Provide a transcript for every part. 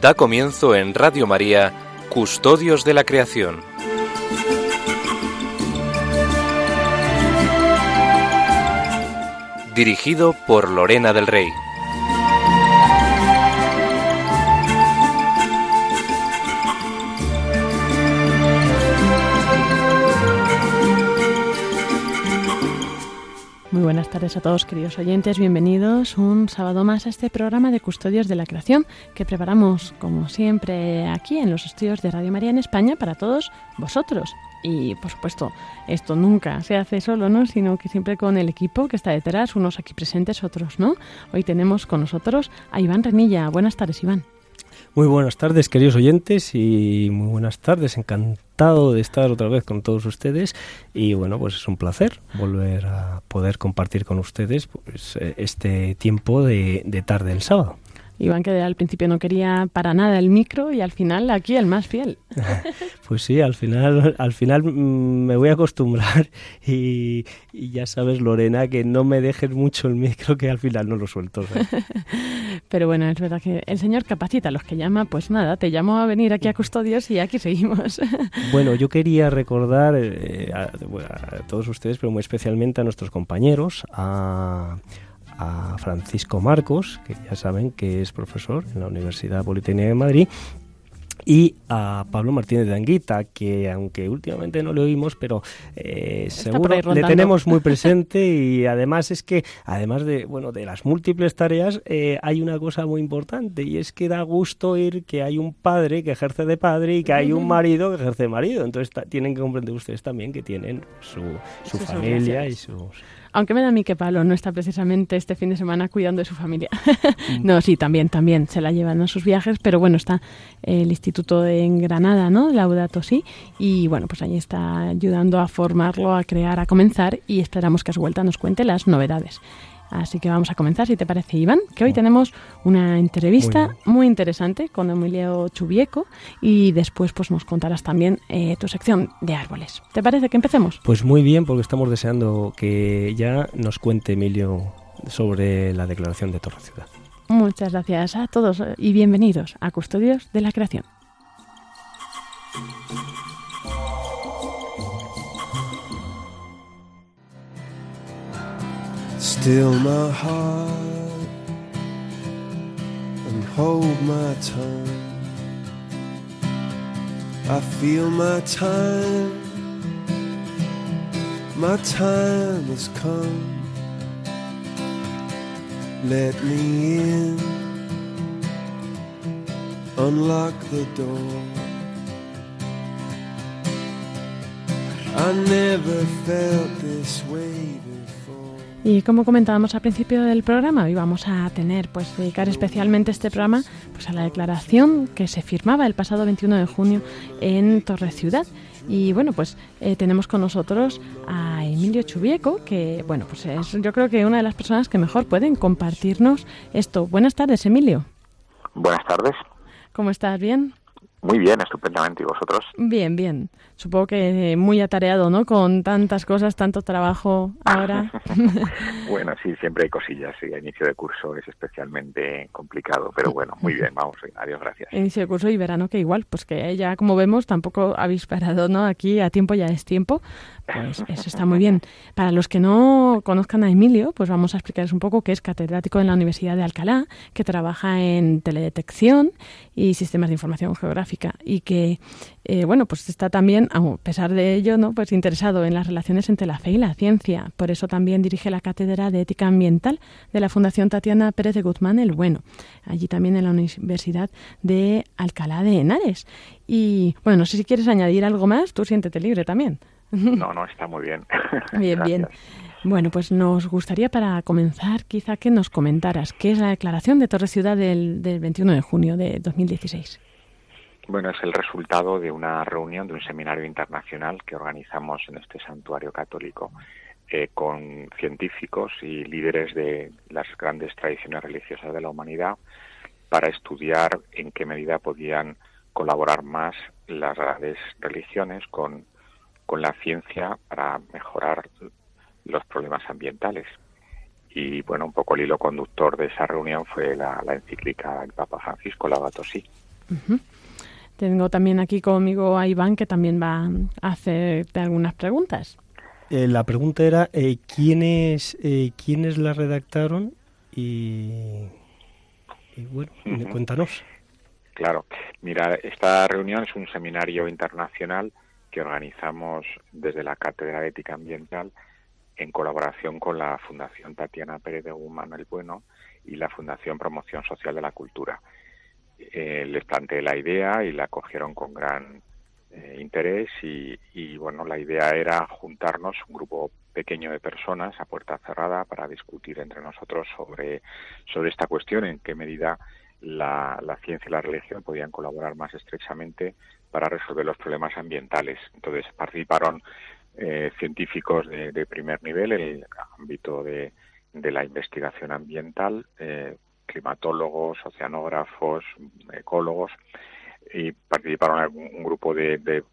Da comienzo en Radio María, Custodios de la Creación. Dirigido por Lorena del Rey. Buenas tardes a todos, queridos oyentes. Bienvenidos un sábado más a este programa de Custodios de la Creación que preparamos, como siempre, aquí en los estudios de Radio María en España para todos vosotros. Y, por supuesto, esto nunca se hace solo, ¿no? Sino que siempre con el equipo que está detrás, unos aquí presentes, otros no. Hoy tenemos con nosotros a Iván Renilla. Buenas tardes, Iván. Muy buenas tardes, queridos oyentes, y muy buenas tardes. Encantado de estar otra vez con todos ustedes. Y bueno, pues es un placer volver a poder compartir con ustedes pues, este tiempo de, de tarde el sábado. Iván que al principio no quería para nada el micro y al final aquí el más fiel. Pues sí, al final, al final mm, me voy a acostumbrar y, y ya sabes, Lorena, que no me dejes mucho el micro que al final no lo suelto. ¿sabes? Pero bueno, es verdad que el Señor capacita a los que llama, pues nada, te llamo a venir aquí a Custodios y aquí seguimos. Bueno, yo quería recordar eh, a, a todos ustedes, pero muy especialmente a nuestros compañeros, a a Francisco Marcos, que ya saben que es profesor en la Universidad Politécnica de Madrid, y a Pablo Martínez de Anguita, que aunque últimamente no le oímos, pero eh, seguro le tenemos muy presente y además es que, además de, bueno, de las múltiples tareas, eh, hay una cosa muy importante y es que da gusto oír que hay un padre que ejerce de padre y que hay un marido que ejerce de marido. Entonces tienen que comprender ustedes también que tienen su, su familia y sus... Aunque me da a mí que Pablo no está precisamente este fin de semana cuidando de su familia. no, sí, también, también se la llevan a sus viajes, pero bueno, está el instituto en Granada, ¿no? Laudato sí, y bueno, pues ahí está ayudando a formarlo, a crear, a comenzar y esperamos que a su vuelta nos cuente las novedades. Así que vamos a comenzar, si te parece, Iván, que hoy tenemos una entrevista Muy muy, interesante con Emilio Chubieco y después pues nos contarás también eh, tu sección de árboles. ¿Te parece que empecemos? Pues muy bien, porque estamos deseando que ya nos cuente Emilio sobre la declaración de Torre Ciudad. Muchas gracias a todos eh, y bienvenidos a Custodios de la Creación. Still my heart and hold my tongue. I feel my time, my time has come. Let me in, unlock the door. I never felt this way. Y como comentábamos al principio del programa, hoy vamos a tener, pues, dedicar especialmente este programa pues, a la declaración que se firmaba el pasado 21 de junio en Torre Ciudad. Y bueno, pues eh, tenemos con nosotros a Emilio Chubieco, que bueno, pues es yo creo que una de las personas que mejor pueden compartirnos esto. Buenas tardes, Emilio. Buenas tardes. ¿Cómo estás? ¿Bien? Muy bien, estupendamente. ¿Y vosotros? Bien, bien. Supongo que eh, muy atareado, ¿no? Con tantas cosas, tanto trabajo ahora. Bueno, sí, siempre hay cosillas. Sí, a inicio de curso es especialmente complicado, pero bueno, muy bien, vamos. Adiós, gracias. Inicio de curso y verano que igual, pues que ya como vemos tampoco habéis parado, ¿no? Aquí a tiempo ya es tiempo, pues eso está muy bien. Para los que no conozcan a Emilio, pues vamos a explicarles un poco que es catedrático en la Universidad de Alcalá, que trabaja en teledetección y sistemas de información geográfica y que, eh, bueno, pues está también, a pesar de ello, ¿no? Pues interesado en las relaciones entre la fe y la ciencia. Por eso también dirige la Cátedra de Ética Ambiental de la Fundación Tatiana Pérez de Guzmán el Bueno, allí también en la Universidad de Alcalá de Henares. Y bueno, no sé si quieres añadir algo más, tú siéntete libre también. No, no, está muy bien. Bien, bien. Bueno, pues nos gustaría para comenzar quizá que nos comentaras qué es la declaración de Torre Ciudad del, del 21 de junio de 2016. Bueno, es el resultado de una reunión, de un seminario internacional que organizamos en este santuario católico eh, con científicos y líderes de las grandes tradiciones religiosas de la humanidad para estudiar en qué medida podían colaborar más las grandes religiones con, con la ciencia para mejorar los problemas ambientales. Y bueno, un poco el hilo conductor de esa reunión fue la, la encíclica del Papa Francisco, Laudato Si. Tengo también aquí conmigo a Iván que también va a hacerte algunas preguntas. Eh, la pregunta era eh, quiénes eh, quiénes la redactaron y, y bueno, cuéntanos. Claro, mira, esta reunión es un seminario internacional que organizamos desde la Cátedra de Ética Ambiental en colaboración con la Fundación Tatiana Pérez de Guzmán el Bueno y la Fundación Promoción Social de la Cultura. Eh, les planteé la idea y la cogieron con gran eh, interés y, bueno, la idea era juntarnos un grupo pequeño de personas a puerta cerrada para discutir entre nosotros sobre, sobre esta cuestión, en qué medida la, la ciencia y la religión podían colaborar más estrechamente para resolver los problemas ambientales. Entonces participaron eh, científicos de, primer nivel en el ámbito de, la investigación ambiental, eh, climatólogos, oceanógrafos, ecólogos, y participaron un, grupo de,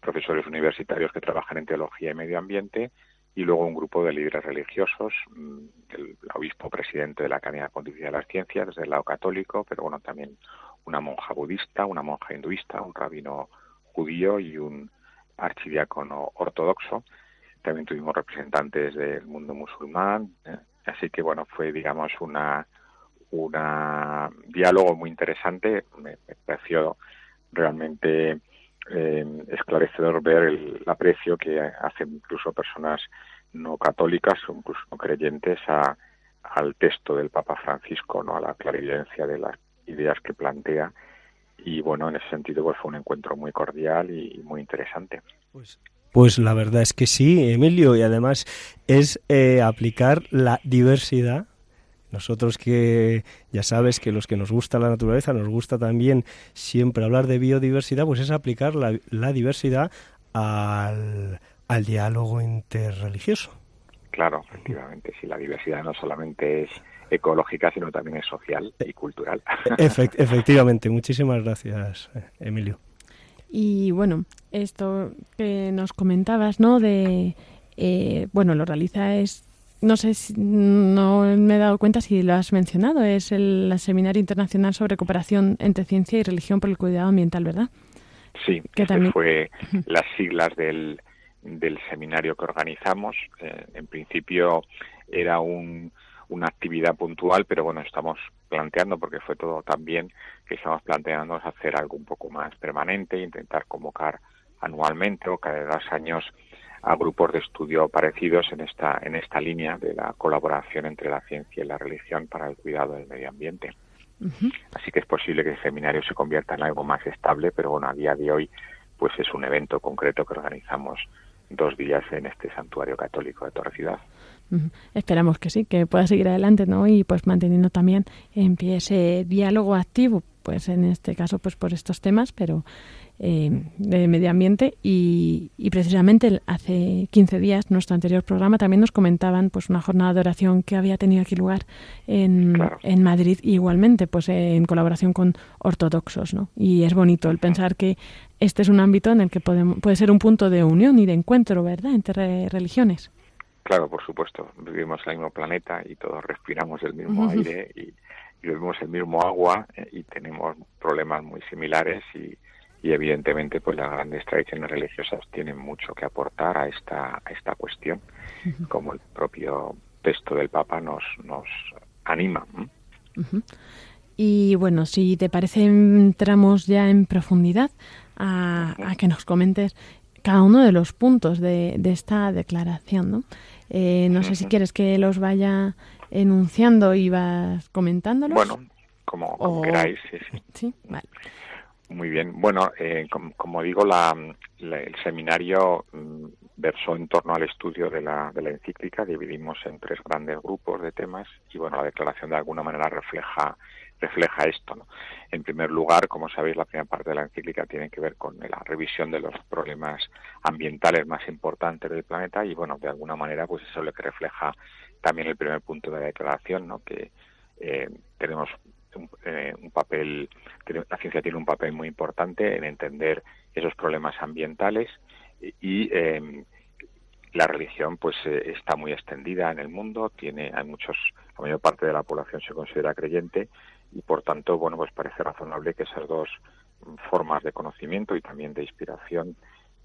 profesores universitarios que trabajan en teología y medio ambiente, y luego un grupo de líderes religiosos, mm, el obispo presidente de la Academia Pontificia de las Ciencias, desde el lado católico, pero bueno, también una monja budista, una monja hinduista, un rabino judío y un archidiácono ortodoxo. También tuvimos representantes del mundo musulmán, eh, así que bueno, fue digamos una una diálogo muy interesante. Me, pareció realmente eh, esclarecedor ver el, aprecio que hacen incluso personas no católicas o incluso no creyentes a, al texto del Papa Francisco, no a la clarividencia de las ideas que plantea y bueno, en ese sentido pues fue un encuentro muy cordial y muy interesante. Pues, pues la verdad es que sí, Emilio, y además es eh, aplicar la diversidad. Nosotros que ya sabes que los que nos gusta la naturaleza, nos gusta también siempre hablar de biodiversidad, pues es aplicar la, la diversidad al, al diálogo interreligioso. Claro, efectivamente, sí, la diversidad no solamente es ecológica, sino también es social y cultural. efectivamente, muchísimas gracias, Emilio. Y bueno, esto que nos comentabas, ¿no? De, eh, bueno, lo realiza es, no sé, si, no me he dado cuenta si lo has mencionado, es el, Seminario Internacional sobre Cooperación entre Ciencia y Religión por el Cuidado Ambiental, ¿verdad? Sí, que también fue las siglas del, del seminario que organizamos. Eh, en principio era un, una actividad puntual, pero bueno, estamos planteando, porque fue todo tan bien, que estamos planteando hacer algo un poco más permanente, intentar convocar anualmente o cada dos años a grupos de estudio parecidos en esta, en esta línea de la colaboración entre la ciencia y la religión para el cuidado del medio ambiente. Así que es posible que el seminario se convierta en algo más estable, pero bueno, a día de hoy pues es un evento concreto que organizamos dos días en este santuario católico de Torre Ciudad. Esperamos que sí, que pueda seguir adelante, ¿no? Y pues manteniendo también en pie ese diálogo activo, pues en este caso, pues por estos temas, pero eh, de medio ambiente. Y, precisamente hace 15 días nuestro anterior programa también nos comentaban pues una jornada de oración que había tenido aquí lugar en, en Madrid igualmente pues en colaboración con ortodoxos ¿no? y es bonito el pensar que este es un ámbito en el que podemos, puede ser un punto de unión y de encuentro verdad entre religiones Claro, por supuesto. Vivimos en el mismo planeta y todos respiramos el mismo aire y, bebemos el mismo agua eh, y tenemos problemas muy similares y, evidentemente pues las grandes tradiciones religiosas tienen mucho que aportar a esta, a esta cuestión, como el propio texto del Papa nos, nos anima. Y bueno, si te parece, entramos ya en profundidad a, a que nos comentes cada uno de los puntos de, de esta declaración, ¿no? Eh, no sé si quieres que los vaya enunciando y vas comentándolos. Bueno, como, queráis, sí, sí. vale. Muy bien. Bueno, eh, como, digo, la, el seminario mm, versó en torno al estudio de la, de la encíclica. Dividimos en tres grandes grupos de temas y, bueno, la declaración de alguna manera refleja refleja esto. ¿no? En primer lugar, como sabéis, la primera parte de la encíclica tiene que ver con la revisión de los problemas ambientales más importantes del planeta y, bueno, de alguna manera, pues eso es lo que refleja también el primer punto de la declaración, ¿no? que eh, tenemos un, eh, un, papel, la ciencia tiene un papel muy importante en entender esos problemas ambientales y eh, la religión pues está muy extendida en el mundo, tiene hay muchos, la mayor parte de la población se considera creyente y por tanto, bueno, pues parece razonable que esas dos formas de conocimiento y también de inspiración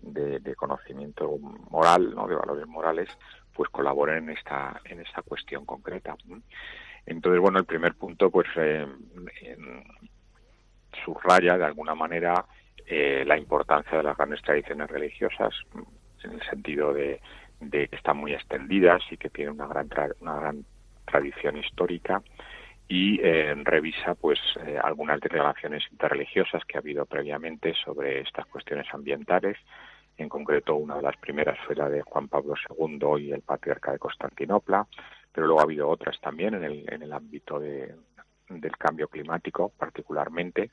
de, conocimiento moral, ¿no? de valores morales, pues colaboren en esta en esta cuestión concreta. Entonces, bueno, el primer punto, pues eh, subraya de alguna manera eh, la importancia de las grandes tradiciones religiosas, en el sentido de, que están muy extendidas y que tienen una gran, una gran tradición histórica y eh, revisa pues eh, algunas declaraciones interreligiosas que ha habido previamente sobre estas cuestiones ambientales. En concreto, una de las primeras fue la de Juan Pablo II y el patriarca de Constantinopla, pero luego ha habido otras también en el, en el ámbito de, del cambio climático, particularmente,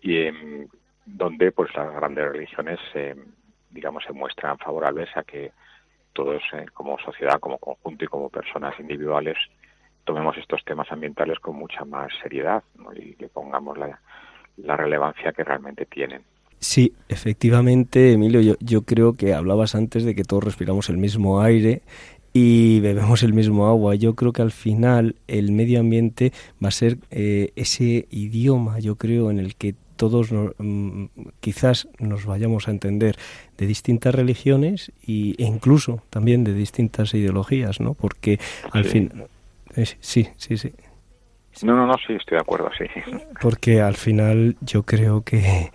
y em, donde pues las grandes religiones, eh, digamos, se muestran favorables a que todos, como sociedad, como conjunto y como personas individuales, tomemos estos temas ambientales con mucha más seriedad y le pongamos la, relevancia que realmente tienen. Sí, efectivamente, Emilio, yo, yo creo que hablabas antes de que todos respiramos el mismo aire y bebemos el mismo agua. Yo creo que al final el medio ambiente va a ser eh, ese idioma, yo creo, en el que todos mm, quizás nos vayamos a entender de distintas religiones y, e incluso también de distintas ideologías, ¿no? Porque al fin sí, sí, sí. No, no, no, sí, estoy de acuerdo, sí. Porque al final yo creo que,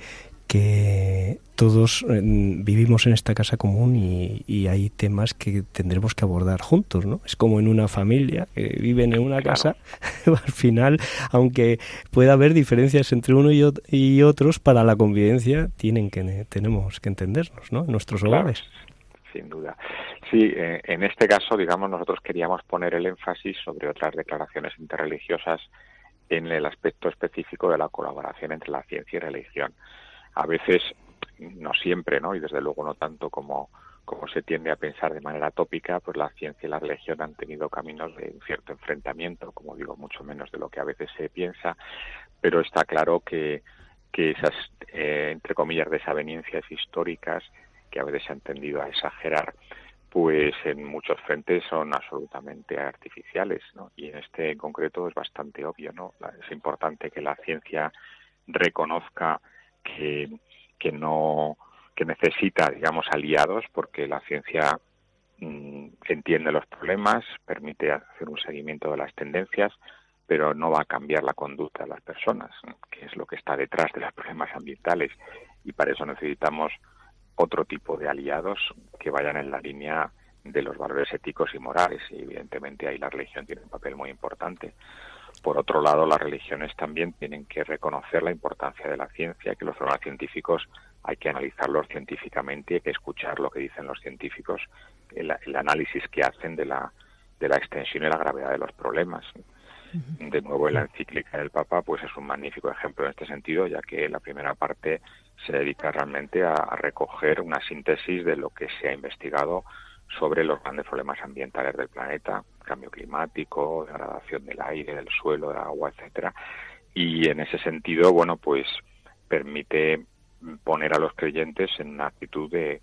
que todos vivimos en esta casa común y, hay temas que tendremos que abordar juntos, ¿no? Es como en una familia que viven en una casa, al final, aunque pueda haber diferencias entre uno y, otros, para la convivencia tienen que tenemos que entendernos, ¿no? En nuestros hogares sin duda. Sí, eh, en este caso, digamos, nosotros queríamos poner el énfasis sobre otras declaraciones interreligiosas en el aspecto específico de la colaboración entre la ciencia y religión. A veces, no siempre, ¿no? Y desde luego no tanto como, como se tiende a pensar de manera tópica, pues la ciencia y la religión han tenido caminos de un cierto enfrentamiento, como digo, mucho menos de lo que a veces se piensa, pero está claro que, que esas, eh, entre comillas, desavenencias históricas que a veces se ha tendido a exagerar, pues en muchos frentes son absolutamente artificiales, ¿no? Y en este en concreto es bastante obvio, ¿no? Es importante que la ciencia reconozca que, que no que necesita, digamos, aliados, porque la ciencia mm, entiende los problemas, permite hacer un seguimiento de las tendencias, pero no va a cambiar la conducta de las personas, que es lo que está detrás de los problemas ambientales. Y para eso necesitamos otro tipo de aliados que vayan en la línea de los valores éticos y morales y evidentemente ahí la religión tiene un papel muy importante. Por otro lado, las religiones también tienen que reconocer la importancia de la ciencia, que los problemas científicos hay que analizarlos científicamente, hay que escuchar lo que dicen los científicos, el, análisis que hacen de la, de la extensión y la gravedad de los problemas. De nuevo, la encíclica del Papa pues es un magnífico ejemplo en este sentido, ya que la primera parte se dedica realmente a, recoger una síntesis de lo que se ha investigado sobre los grandes problemas ambientales del planeta, cambio climático, degradación del aire, del suelo, del agua, etcétera. Y en ese sentido, bueno, pues permite poner a los creyentes en una actitud de,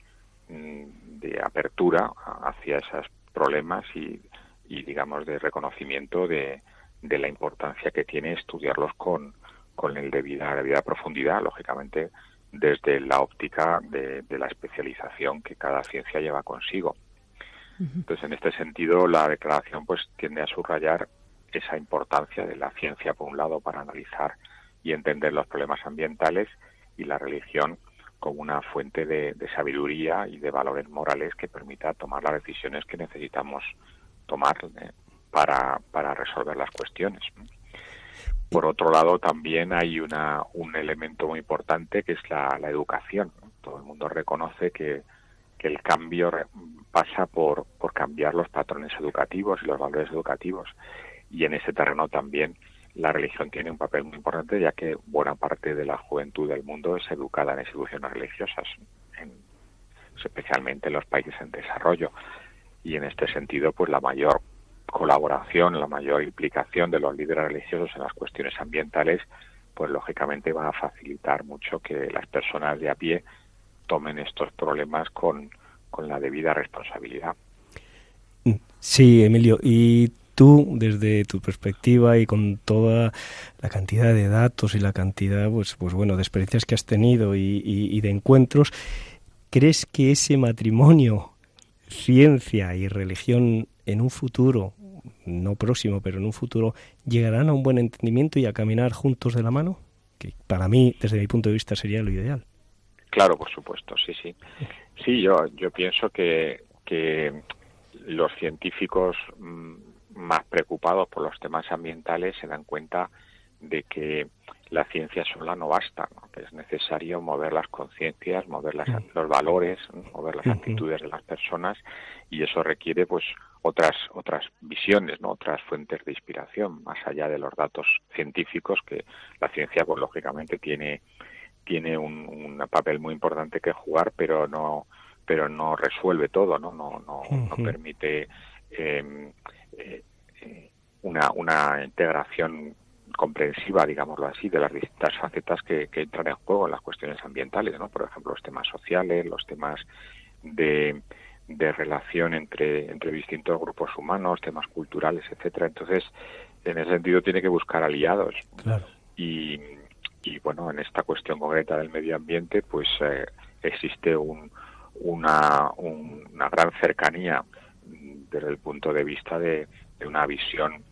mm, de apertura hacia esos problemas y digamos, de reconocimiento de, de la importancia que tiene estudiarlos con, con el debida, debida profundidad, lógicamente desde la óptica de, la especialización que cada ciencia lleva consigo. Entonces, en este sentido, la declaración pues tiende a subrayar esa importancia de la ciencia, por un lado, para analizar y entender los problemas ambientales y la religión como una fuente de, sabiduría y de valores morales que permita tomar las decisiones que necesitamos tomar eh, para, para resolver las cuestiones. Por otro lado, también hay una, un elemento muy importante que es la, educación. Todo el mundo reconoce que, que el cambio pasa por, por cambiar los patrones educativos y los valores educativos. Y en ese terreno también la religión tiene un papel muy importante, ya que buena parte de la juventud del mundo es educada en instituciones religiosas, especialmente en los países en desarrollo. Y en este sentido, pues la mayor colaboración, la mayor implicación de los líderes religiosos en las cuestiones ambientales, pues lógicamente va a facilitar mucho que las personas de a pie tomen estos problemas con, con la debida responsabilidad. Sí, Emilio, y tú, desde tu perspectiva y con toda la cantidad de datos y la cantidad, pues, pues bueno, de experiencias que has tenido y de encuentros, ¿crees que ese matrimonio, ciencia y religión en un futuro, no próximo, pero en un futuro, llegarán a un buen entendimiento y a caminar juntos de la mano? Que para mí, desde mi punto de vista, sería lo ideal. Claro, por supuesto, sí, sí. Sí, yo, yo pienso que, que los científicos mm, más preocupados por los temas ambientales se dan cuenta de que la ciencia sola no basta, es necesario mover las conciencias, mover las, los valores, mover las actitudes de las personas y eso requiere pues otras otras visiones, no otras fuentes de inspiración más allá de los datos científicos que la ciencia pues lógicamente tiene tiene un, papel muy importante que jugar, pero no pero no resuelve todo, no no no, no permite em, eh, eh, una una integración comprensiva, digámoslo así, de las distintas facetas que, que, entran en juego en las cuestiones ambientales, ¿no? Por ejemplo, los temas sociales, los temas de, de relación entre, entre distintos grupos humanos, temas culturales, etcétera. Entonces, en ese sentido tiene que buscar aliados. Claro. Y, y bueno, en esta cuestión concreta del medio ambiente, pues eh, existe un, una, una gran cercanía desde el punto de vista de, una visión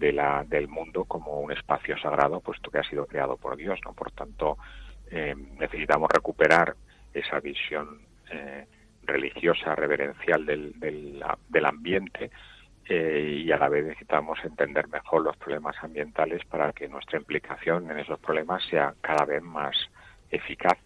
de la, del mundo como un espacio sagrado, puesto que ha sido creado por Dios. Por tanto, eh, necesitamos recuperar esa visión eh, religiosa, reverencial del, del, del ambiente eh, y a la vez necesitamos entender mejor los problemas ambientales para que nuestra implicación en esos problemas sea cada vez más eficaz.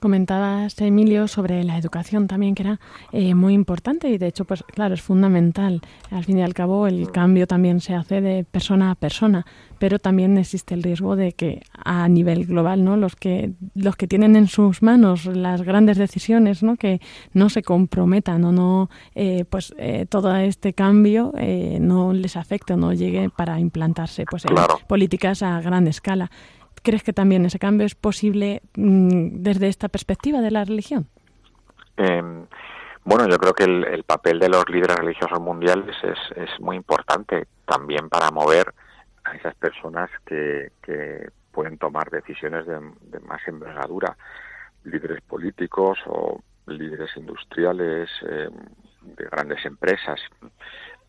Comentabas, Emilio, sobre la educación también, que era eh, muy importante y de hecho, pues claro, es fundamental. Al fin y al cabo, el cambio también se hace de persona a persona, pero también existe el riesgo de que a nivel global, ¿no? Los que los que tienen en sus manos las grandes decisiones, ¿no? Que no se comprometan o no, eh, pues eh, todo este cambio no les afecte o no llegue para implantarse, pues en políticas a gran escala. ¿Crees que también ese cambio es posible mm, desde esta perspectiva de la religión? Em, bueno, yo creo que el, papel de los líderes religiosos mundiales es, muy importante también para mover a esas personas que, que pueden tomar decisiones de, más envergadura, líderes políticos o líderes industriales em, de grandes empresas.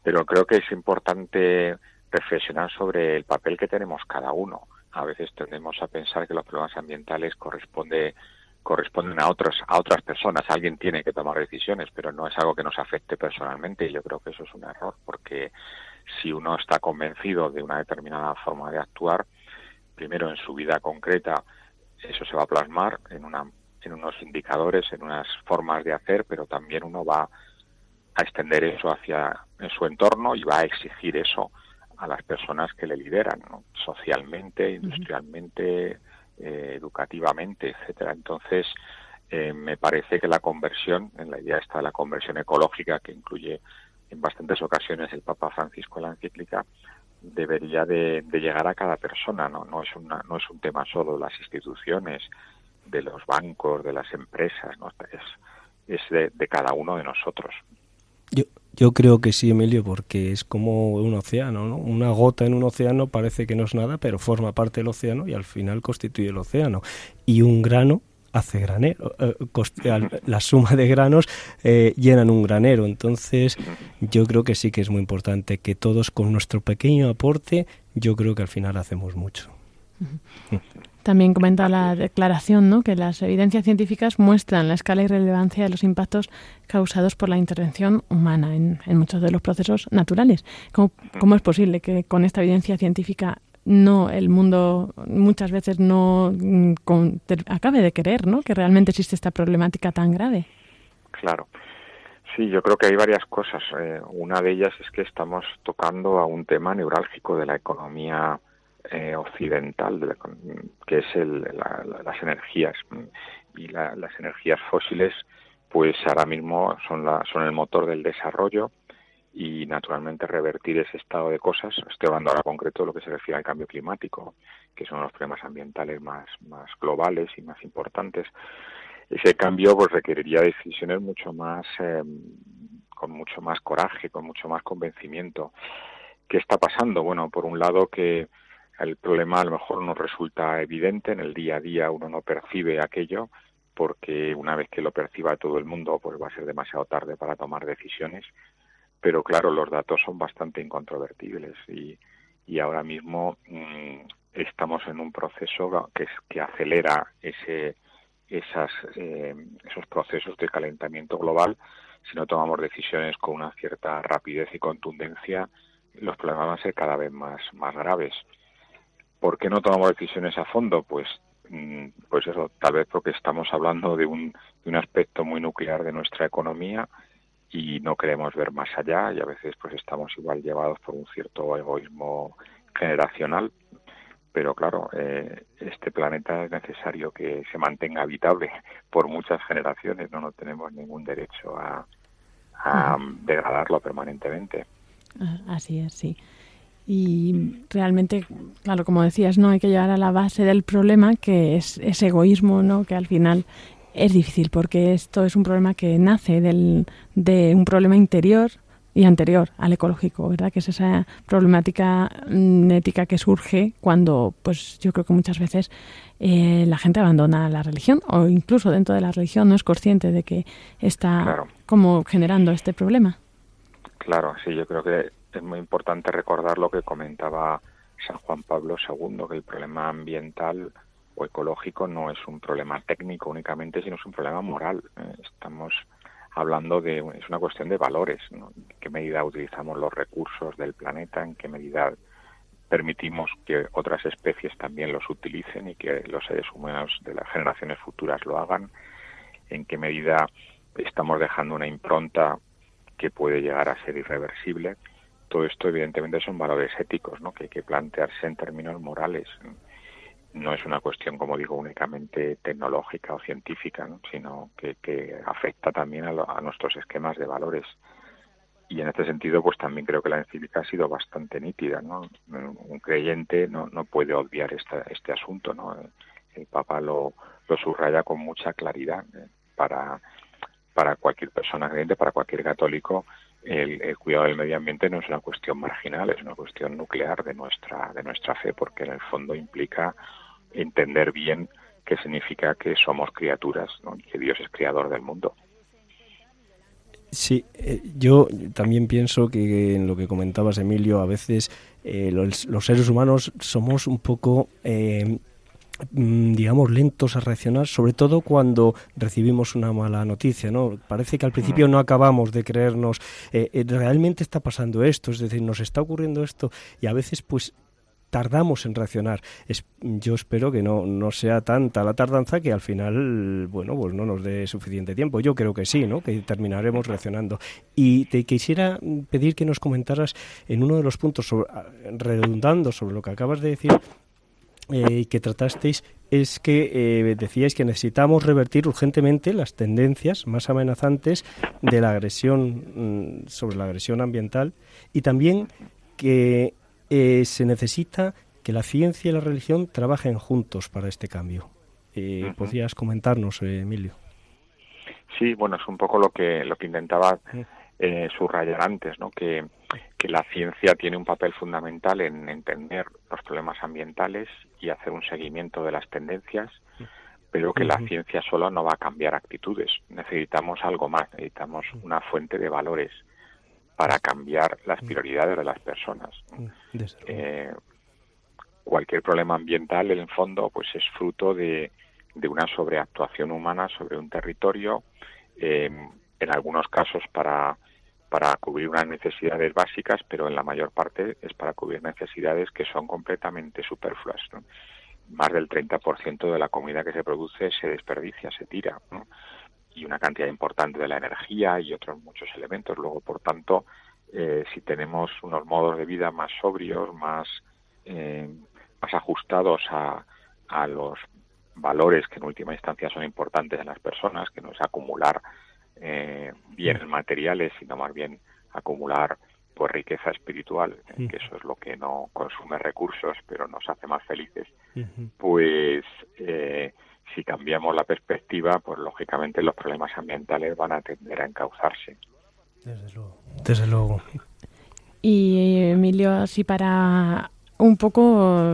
Pero creo que es importante reflexionar sobre el papel que tenemos cada uno a veces tendemos a pensar que los problemas ambientales corresponde, corresponden a otras, a otras personas. Alguien tiene que tomar decisiones, pero no es algo que nos afecte personalmente y yo creo que eso es un error porque si uno está convencido de una determinada forma de actuar, primero en su vida concreta eso se va a plasmar en, una, en unos indicadores, en unas formas de hacer, pero también uno va a extender eso hacia su entorno y va a exigir eso a las personas que le lideran, socialmente, industrialmente, eh, educativamente, etcétera. Entonces, eh, me parece que la conversión, en la idea está la conversión ecológica, que incluye en bastantes ocasiones el Papa Francisco en la encíclica, debería de, llegar a cada persona, ¿no? No es, una, no es un tema solo de las instituciones, de los bancos, de las empresas, ¿no? Es, es de, de cada uno de nosotros. Yo, yo creo que sí, Emilio, porque es como un océano, ¿no? Una gota en un océano parece que no es nada, pero forma parte del océano y al final constituye el océano. Y un grano hace granero. Eh, la suma de granos eh, llenan un granero. Entonces, yo creo que sí que es muy importante que todos con nuestro pequeño aporte, yo creo que al final hacemos mucho. También comenta la declaración ¿no? que las evidencias científicas muestran la escala y relevancia de los impactos causados por la intervención humana en, muchos de los procesos naturales. ¿Cómo, ¿Cómo, es posible que con esta evidencia científica no el mundo muchas veces no mm, acabe de creer ¿no? que realmente existe esta problemática tan grave? Claro. Sí, yo creo que hay varias cosas. Eh, una de ellas es que estamos tocando a un tema neurálgico de la economía eh, occidental, que es las energías. Y las energías fósiles, pues ahora mismo son, el motor del desarrollo y naturalmente revertir ese estado de cosas, estoy hablando ahora concreto de lo que se refiere al cambio climático, que son los problemas ambientales más, más globales y más importantes, ese cambio pues requeriría decisiones mucho más eh, con mucho más coraje, con mucho más convencimiento. ¿Qué está pasando? Bueno, por un lado que el problema a lo mejor no resulta evidente, en el día a día uno no percibe aquello, porque una vez que lo perciba todo el mundo, pues va a ser demasiado tarde para tomar decisiones. Pero claro, los datos son bastante incontrovertibles y, y ahora mismo mm, estamos en un proceso que, que acelera ese, esas, eh, esos procesos de calentamiento global. Si no tomamos decisiones con una cierta rapidez y contundencia, los problemas van a ser cada vez más, más graves. ¿Por qué no tomamos decisiones a fondo? Pues Mm, pues eso, tal vez porque estamos hablando de un, de un aspecto muy nuclear de nuestra economía y no queremos ver más allá y a veces pues estamos igual llevados por un cierto egoísmo generacional. Pero claro eh, este planeta es necesario que se mantenga habitable por muchas generaciones. No no tenemos ningún derecho a, a degradarlo permanentemente. Ah, así es sí y realmente, claro, como decías, no hay que llegar a la base del problema, que es ese egoísmo, ¿no? Que al final es difícil, porque esto es un problema que nace del, de un problema interior y anterior al ecológico, ¿verdad? Que es esa problemática mm, ética que surge cuando, pues yo creo que muchas veces eh, la gente abandona la religión o incluso dentro de la religión no es consciente de que está como generando este problema. Claro, sí, yo creo que es muy importante recordar lo que comentaba San Juan Pablo II, que el problema ambiental o ecológico no es un problema técnico únicamente, sino es un problema moral. Eh, estamos hablando de, es una cuestión de valores, en qué medida utilizamos los recursos del planeta, en qué medida permitimos que otras especies también los utilicen y que los seres humanos de las generaciones futuras lo hagan, en qué medida estamos dejando una impronta que puede llegar a ser irreversible todo esto evidentemente son valores éticos ¿no? que hay que plantearse en términos morales. No es una cuestión, como digo, únicamente tecnológica o científica, sino que, afecta también a, a, nuestros esquemas de valores. Y en este sentido, pues también creo que la encíclica ha sido bastante nítida. ¿no? Un creyente no, no puede obviar esta, este asunto. ¿no? El Papa lo, lo subraya con mucha claridad ¿eh? para cualquier persona creyente, para cualquier católico el, cuidado del medio ambiente no es una cuestión marginal, es una cuestión nuclear de nuestra, de nuestra fe, porque en el fondo implica entender bien qué significa que somos criaturas que Dios es creador del mundo. Sí, eh, yo también pienso que en lo que comentabas, Emilio, a veces eh, los, los, seres humanos somos un poco eh, digamos, lentos a reaccionar, sobre todo cuando recibimos una mala noticia, ¿no? Parece que al principio no acabamos de creernos, eh, eh, realmente está pasando esto, es decir, nos está ocurriendo esto y a veces pues tardamos en reaccionar. Es, yo espero que no, no sea tanta la tardanza que al final, bueno, pues no nos dé suficiente tiempo. Yo creo que sí, ¿no? Que terminaremos reaccionando. Y te quisiera pedir que nos comentaras en uno de los puntos, redundando sobre lo que acabas de decir, eh, que tratasteis es que eh, decíais que necesitamos revertir urgentemente las tendencias más amenazantes de la agresión mm, sobre la agresión ambiental y también que eh, se necesita que la ciencia y la religión trabajen juntos para este cambio. Eh, ¿Podrías comentarnos, Emilio? Sí, bueno, es un poco lo que lo que intentaba eh, subrayar antes, ¿no? Que, que la ciencia tiene un papel fundamental en entender los problemas ambientales y hacer un seguimiento de las tendencias, pero que la ciencia sola no va a cambiar actitudes. Necesitamos algo más, necesitamos una fuente de valores para cambiar las prioridades de las personas. Eh, cualquier problema ambiental, en el fondo, pues es fruto de, de una sobreactuación humana sobre un territorio, eh, en algunos casos para para cubrir unas necesidades básicas, pero en la mayor parte es para cubrir necesidades que son completamente superfluas. Más del 30% de la comida que se produce se desperdicia, se tira, y una cantidad importante de la energía y otros muchos elementos. Luego, por tanto, eh, si tenemos unos modos de vida más sobrios, más, eh, más ajustados a, a los valores que en última instancia son importantes en las personas, que no es acumular eh, bienes materiales, sino más bien acumular pues riqueza espiritual, eh, que eso es lo que no consume recursos, pero nos hace más felices, pues eh, si cambiamos la perspectiva, pues lógicamente los problemas ambientales van a tender a encauzarse. Desde luego. Desde luego. Y Emilio, así para un poco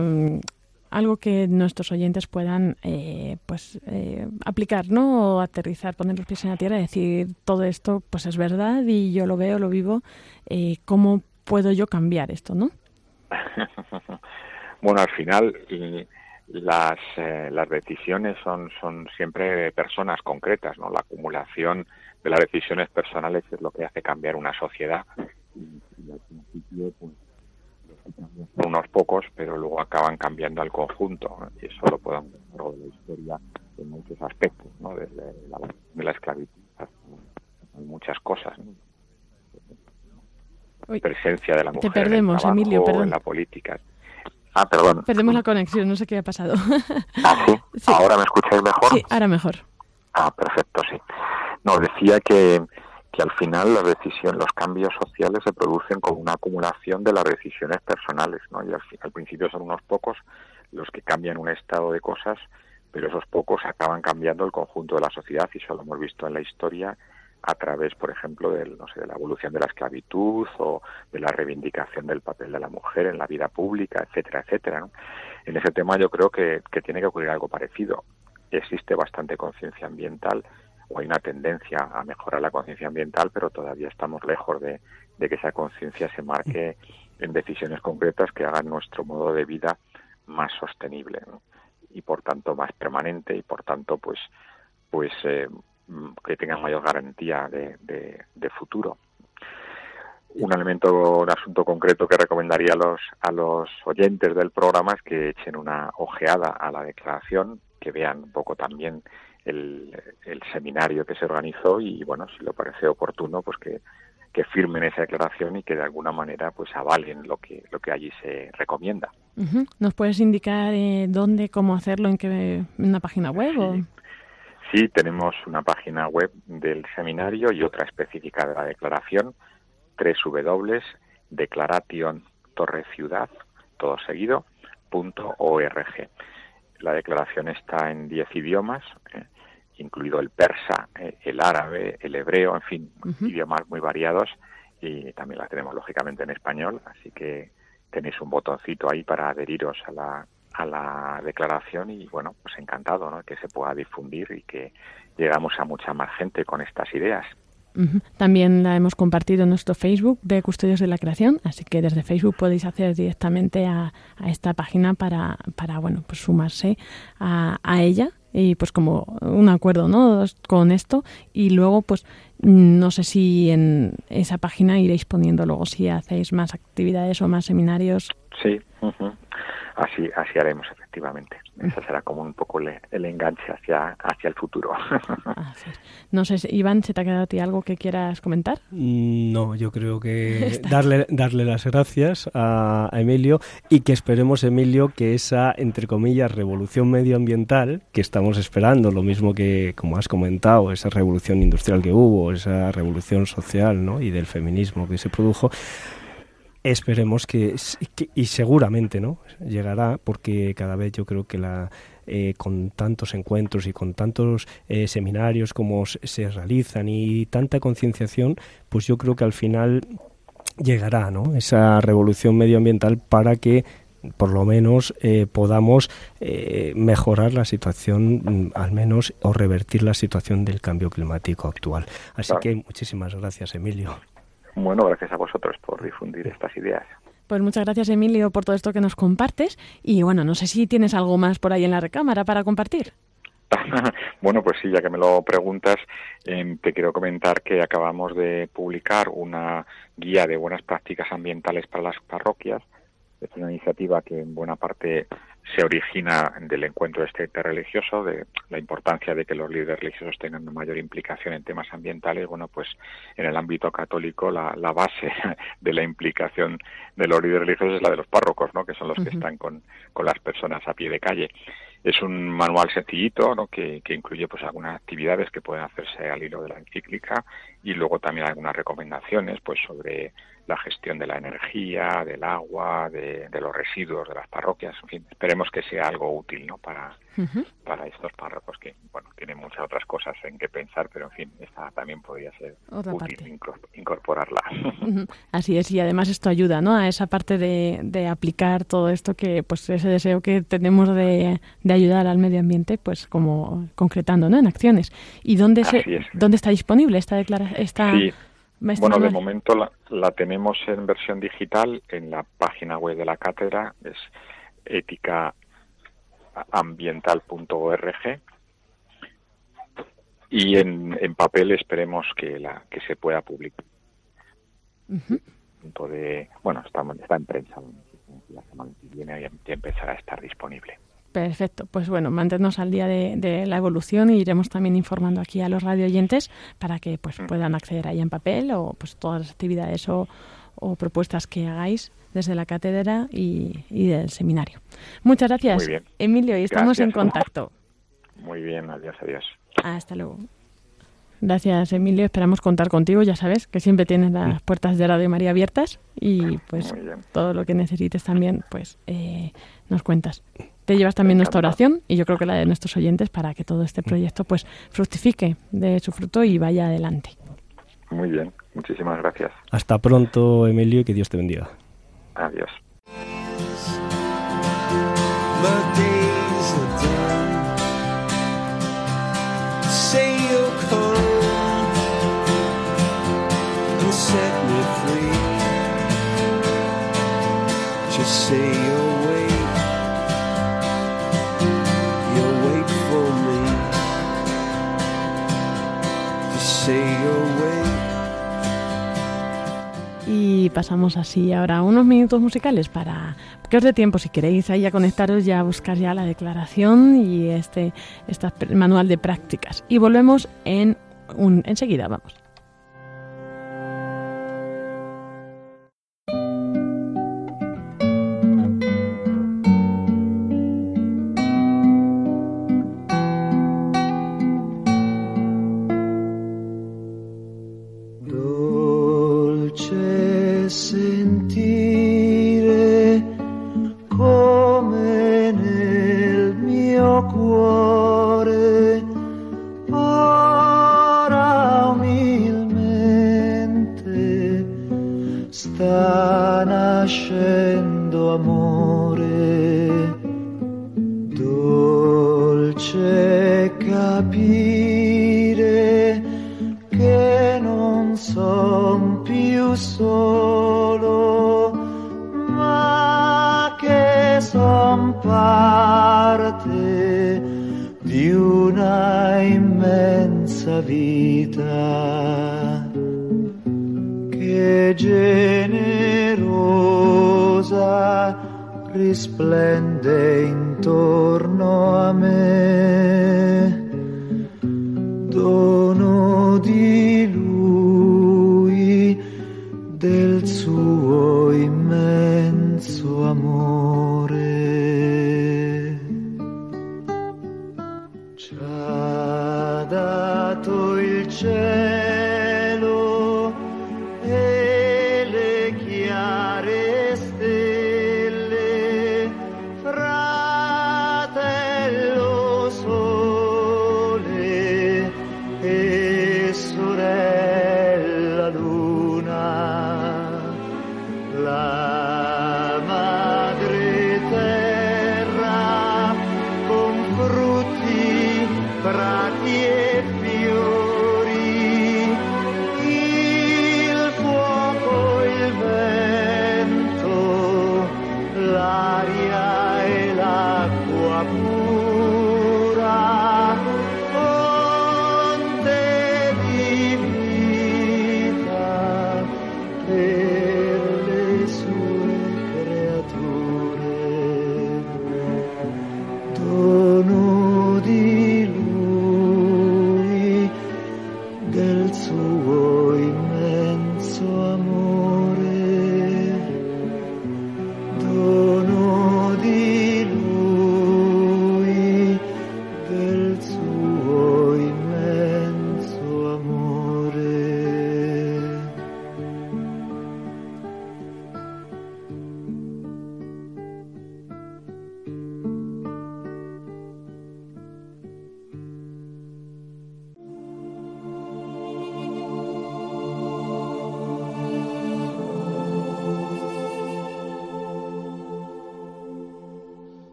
algo que nuestros oyentes puedan eh, pues eh, aplicar, ¿no? O aterrizar, poner los pies en la tierra y decir todo esto pues es verdad y yo lo veo, lo vivo. Eh, ¿Cómo puedo yo cambiar esto, no? bueno, al final las, las decisiones son, son siempre personas concretas, ¿no? La acumulación de las decisiones personales es lo que hace cambiar una sociedad. Y, al principio, pues, unos pocos, pero luego acaban cambiando al conjunto. Y eso lo podemos ver a lo de la historia en muchos aspectos, ¿no? desde la, de la esclavitud hasta muchas cosas. ¿no? Presencia de la mujer perdemos, en, Emilio, en la política. Ah, perdón. Perdemos la conexión, no sé qué ha pasado. ¿Ah, sí? ¿Ahora me escucháis mejor? Sí, ahora mejor. Ah, perfecto, sí. No, decía que, que al final la decisión, los cambios sociales se producen con una acumulación de las decisiones personales, ¿no? Y al, al, principio son unos pocos los que cambian un estado de cosas, pero esos pocos acaban cambiando el conjunto de la sociedad y eso lo hemos visto en la historia a través, por ejemplo, del, no sé, de la evolución de la esclavitud o de la reivindicación del papel de la mujer en la vida pública, etcétera, etcétera. En ese tema yo creo que, que tiene que ocurrir algo parecido. Existe bastante conciencia ambiental, o hay una tendencia a mejorar la conciencia ambiental, pero todavía estamos lejos de, que esa conciencia se marque en decisiones concretas que hagan nuestro modo de vida más sostenible y por tanto más permanente y por tanto pues pues eh, que tenga mayor garantía de, de, futuro. Un elemento, un asunto concreto que recomendaría a los, a los oyentes del programa es que echen una ojeada a la declaración, que vean un poco también el, el seminario que se organizó y, bueno, si le parece oportuno, pues que, que firmen esa declaración y que de alguna manera pues avalen lo que lo que allí se recomienda. Uh -huh. ¿Nos puedes indicar eh, dónde, cómo hacerlo, en qué en una página web? Sí. O? sí, tenemos una página web del seminario y otra específica de la declaración, www.declaration Ciudad, todo seguido, punto org. La declaración está en 10 idiomas, eh, incluido el persa, eh, el árabe, el hebreo, en fin, uh -huh. idiomas muy variados y también la tenemos lógicamente en español, así que tenéis un botoncito ahí para adheriros a la a la declaración y bueno, pues encantado, ¿no? que se pueda difundir y que llegamos a mucha más gente con estas ideas. Uh -huh. También la hemos compartido en nuestro Facebook de Custodios de la Creación, así que desde Facebook podéis acceder directamente a, a esta página para, para bueno, pues sumarse a, a ella y pues como un acuerdo ¿no? con esto y luego pues no sé si en esa página iréis poniendo luego si hacéis más actividades o más seminarios. Sí, uh así así haremos efectivamente. Ese será como un poco el, el enganche hacia hacia el futuro. Así no sé, Iván, ¿se te ha quedado a ti algo que quieras comentar? No, yo creo que darle darle las gracias a, a Emilio y que esperemos, Emilio, que esa, entre comillas, revolución medioambiental que estamos esperando, lo mismo que, como has comentado, esa revolución industrial que hubo, esa revolución social ¿no? y del feminismo que se produjo, esperemos que, que, y seguramente no llegará porque cada vez yo creo que la eh, con tantos encuentros y con tantos eh, seminarios como se realizan y tanta concienciación pues yo creo que al final llegará no esa revolución medioambiental para que por lo menos eh, podamos eh, mejorar la situación, al menos, o revertir la situación del cambio climático actual. Así que muchísimas gracias, Emilio. Bueno, gracias a vosotros por difundir estas ideas. Pues muchas gracias, Emilio, por todo esto que nos compartes. Y bueno, no sé si tienes algo más por ahí en la recámara para compartir. bueno, pues sí, ya que me lo preguntas, eh, te quiero comentar que acabamos de publicar una guía de buenas prácticas ambientales para las parroquias es una iniciativa que en buena parte se origina del encuentro este religioso, de la importancia de que los líderes religiosos tengan una mayor implicación en temas ambientales. Bueno, pues en el ámbito católico la, la base de la implicación de los líderes religiosos es la de los párrocos, ¿no? que son los uh -huh. que están con, con las personas a pie de calle. Es un manual sencillito ¿no? que, que incluye pues algunas actividades que pueden hacerse al hilo de la encíclica y luego también algunas recomendaciones pues sobre la gestión de la energía, del agua, de, de, los residuos de las parroquias. En fin, esperemos que sea algo útil ¿no? para, Ujú. para estos párrocos que, bueno, tienen muchas otras cosas en que pensar, pero en fin, esta también podría ser Otra útil parte. incor- incorporarla. Así es, y además esto ayuda, ¿no? A esa parte de, de aplicar todo esto que, pues, ese deseo que tenemos de, de ayudar al medio ambiente, pues, como concretando, ¿no? En acciones. ¿Y dónde se, es. dónde está disponible esta declaración? Esta, Sí, Bueno, de momento la, la tenemos en versión digital en la página web de la cátedra, es éticaambiental.org y en, en papel esperemos que la que se pueda publicar. Punto de, bueno, está, está en prensa, la semana que viene ya empezará a estar disponible. Perfecto, pues bueno, mantenernos al día de, de la evolución y iremos también informando aquí a los radio oyentes para que pues Mm. puedan acceder ahí en papel o pues todas las actividades o, o propuestas que hagáis desde la cátedra y, y del seminario. Muchas gracias, Muy bien. Emilio, y estamos en contacto. Muy bien, adiós, adiós. Hasta luego. Gracias, Emilio. Esperamos contar contigo. Ya sabes que siempre tienes las puertas de Radio María abiertas y pues todo lo que necesites también, pues eh, nos cuentas. Te llevas también nuestra oración y yo creo que la de nuestros oyentes para que todo este proyecto pues fructifique de su fruto y vaya adelante. Muy bien, muchísimas gracias. Hasta pronto, Emilio, y que Dios te bendiga. Adiós. Say Pasamos así ahora unos minutos musicales para que os dé tiempo si queréis ahí a conectaros ya a buscar ya la declaración y este, este manual de prácticas. Y volvemos en un enseguida, vamos. Vita che generosa risplende intorno a me. Dono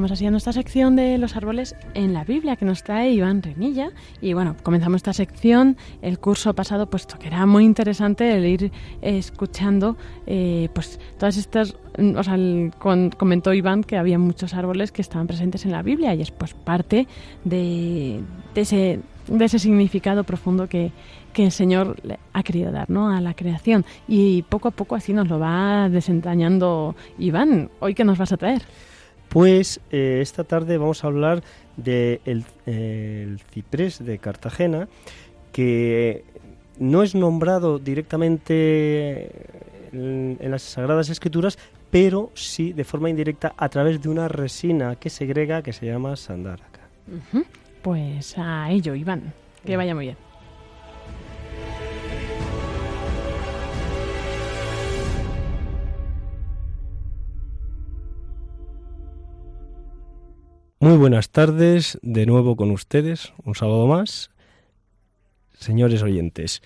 llegamos así a nuestra sección de los árboles en la Biblia que nos trae Iván Remilla. Y bueno, comenzamos esta sección. El curso pasado, puesto que era muy interesante el ir escuchando eh, pues todas estas o sea, comentó Iván que había muchos árboles que estaban presentes en la Biblia y es pues parte de, ese, de ese significado profundo que, que el Señor ha querido dar ¿no? a la creación. Y poco a poco así nos lo va desentrañando Iván. ¿Hoy qué nos vas a traer? Pues eh, esta tarde vamos a hablar del de el ciprés de Cartagena, que no es nombrado directamente en, las Sagradas Escrituras, pero sí de forma indirecta a través de una resina que segrega que se llama sandáraca. Pues a ello, Iván. Que vaya muy bien. Muy buenas tardes, de nuevo con ustedes, un sábado más. Señores oyentes,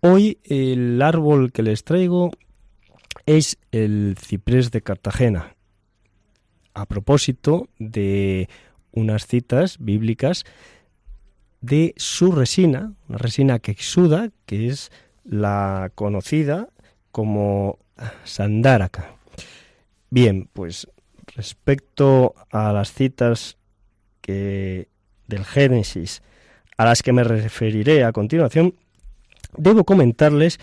hoy el árbol que les traigo es el ciprés de Cartagena. A propósito de unas citas bíblicas de su resina, una resina que exuda, que es la conocida como sandáraca. Bien, pues respecto a las citas que, del Génesis a las que me referiré a continuación, debo comentarles